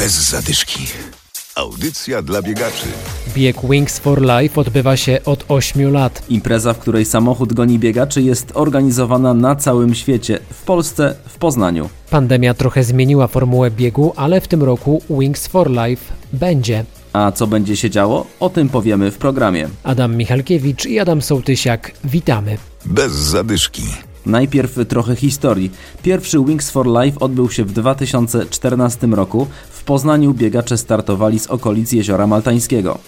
Bez zadyszki. Audycja dla biegaczy. Bieg Wings for Life odbywa się od 8 lat. Impreza, w której samochód goni biegaczy, jest organizowana na całym świecie. W Polsce, w Poznaniu. Pandemia trochę zmieniła formułę biegu, ale w tym roku Wings for Life będzie. A co będzie się działo? O tym powiemy w programie. Adam Michalkiewicz i Adam Sołtysiak, witamy. Bez zadyszki. Najpierw trochę historii. Pierwszy Wings for Life odbył się w 2014 roku. W Poznaniu biegacze startowali z okolic Jeziora Maltańskiego.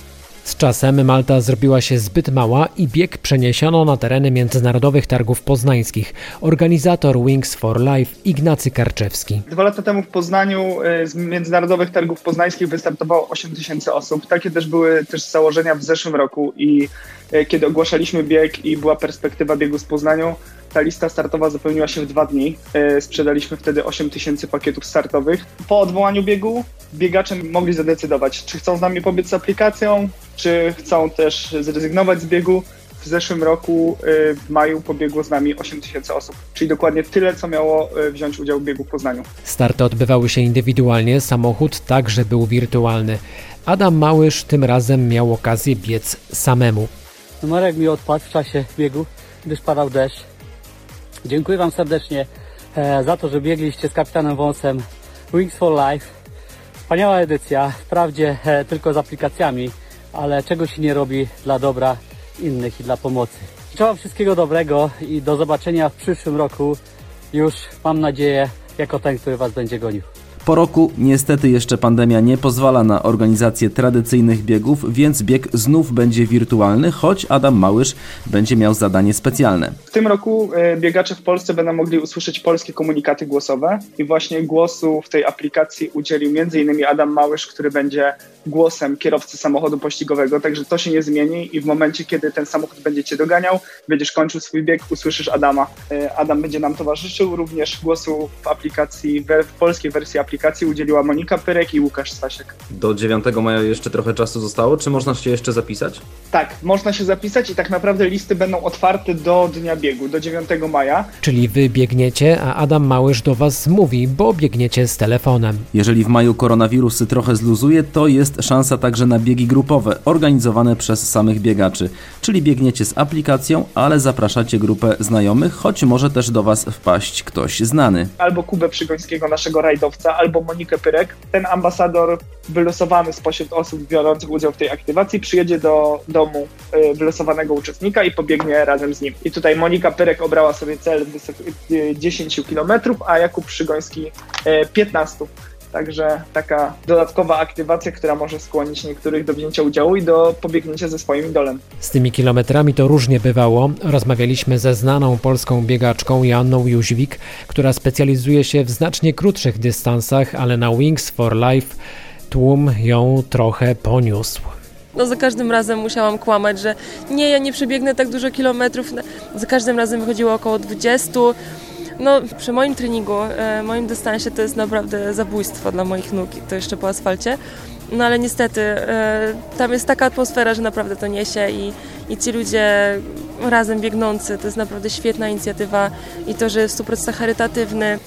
Z czasem Malta zrobiła się zbyt mała i bieg przeniesiono na tereny międzynarodowych targów poznańskich. Organizator Wings for Life Ignacy Karczewski. Dwa lata temu w Poznaniu e, z międzynarodowych targów poznańskich wystartowało 8 tysięcy osób. Takie też były też założenia w zeszłym roku i e, kiedy ogłaszaliśmy bieg i była perspektywa biegu z Poznaniu, ta lista startowa zapełniła się w dwa dni. E, sprzedaliśmy wtedy 8 tysięcy pakietów startowych. Po odwołaniu biegu biegacze mogli zadecydować, czy chcą z nami pobiec z aplikacją, czy chcą też zrezygnować z biegu. W zeszłym roku e, w maju pobiegło z nami 8 tysięcy osób, czyli dokładnie tyle, co miało e, wziąć udział w biegu w Poznaniu. Starty odbywały się indywidualnie, samochód także był wirtualny. Adam Małysz tym razem miał okazję biec samemu. Numerek mi odpadł w czasie biegu, gdyż padał deszcz. Dziękuję Wam serdecznie e, za to, że biegliście z kapitanem Wąsem Wings for Life. Wspaniała edycja, wprawdzie e, tylko z aplikacjami, ale czego się nie robi dla dobra innych i dla pomocy. Życzę Wam wszystkiego dobrego i do zobaczenia w przyszłym roku. Już mam nadzieję, jako ten, który Was będzie gonił. Po roku niestety jeszcze pandemia nie pozwala na organizację tradycyjnych biegów, więc bieg znów będzie wirtualny, choć Adam Małysz będzie miał zadanie specjalne. W tym roku e, biegacze w Polsce będą mogli usłyszeć polskie komunikaty głosowe i właśnie głosu w tej aplikacji udzielił m.in. Adam Małysz, który będzie głosem kierowcy samochodu pościgowego, także to się nie zmieni i w momencie, kiedy ten samochód będzie cię doganiał, będziesz kończył swój bieg, usłyszysz Adama. E, Adam będzie nam towarzyszył, również głosu w aplikacji, w polskiej wersji aplikacji udzieliła Monika Pyrek i Łukasz Stasiek. Do 9 maja jeszcze trochę czasu zostało, czy można się jeszcze zapisać? Tak, można się zapisać i tak naprawdę listy będą otwarte do dnia biegu, do 9 maja. Czyli wy biegniecie, a Adam Małysz do was mówi, bo biegniecie z telefonem. Jeżeli w maju koronawirus trochę zluzuje, to jest szansa także na biegi grupowe, organizowane przez samych biegaczy. Czyli biegniecie z aplikacją, ale zapraszacie grupę znajomych, choć może też do was wpaść ktoś znany. Albo Kubę Przygońskiego, naszego rajdowca, albo Monikę Pyrek. Ten ambasador wylosowany spośród osób biorących udział w tej aktywacji przyjedzie do domu y, wylosowanego uczestnika i pobiegnie razem z nim. I tutaj Monika Pyrek obrała sobie cel wysok- y, 10 km, a Jakub Przygoński y, 15. Także taka dodatkowa aktywacja, która może skłonić niektórych do wzięcia udziału i do pobiegnięcia ze swoim idolem. Z tymi kilometrami to różnie bywało. Rozmawialiśmy ze znaną polską biegaczką Joanną Jóźwik, która specjalizuje się w znacznie krótszych dystansach, ale na Wings for Life tłum ją trochę poniósł. No za każdym razem musiałam kłamać, że nie, ja nie przebiegnę tak dużo kilometrów. Za każdym razem wychodziło około 20. No przy moim treningu, e, moim dystansie to jest naprawdę zabójstwo dla moich nóg, to jeszcze po asfalcie. No ale niestety e, tam jest taka atmosfera, że naprawdę to niesie i, i ci ludzie razem biegnący, to jest naprawdę świetna inicjatywa i to, że jest w 100% charytatywny.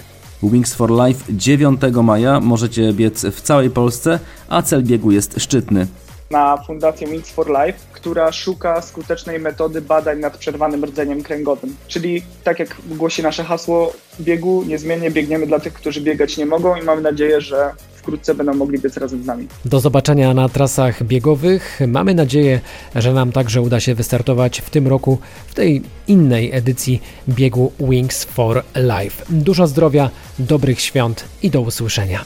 Wings for Life 9 maja możecie biec w całej Polsce, a cel biegu jest szczytny. Na Fundację Wings for Life, która szuka skutecznej metody badań nad przerwanym rdzeniem kręgowym. Czyli tak jak głosi nasze hasło biegu, niezmiennie biegniemy dla tych, którzy biegać nie mogą i mamy nadzieję, że wkrótce będą mogli biec razem z nami. Do zobaczenia na trasach biegowych. Mamy nadzieję, że nam także uda się wystartować w tym roku w tej innej edycji biegu Wings for Life. Dużo zdrowia, dobrych świąt i do usłyszenia.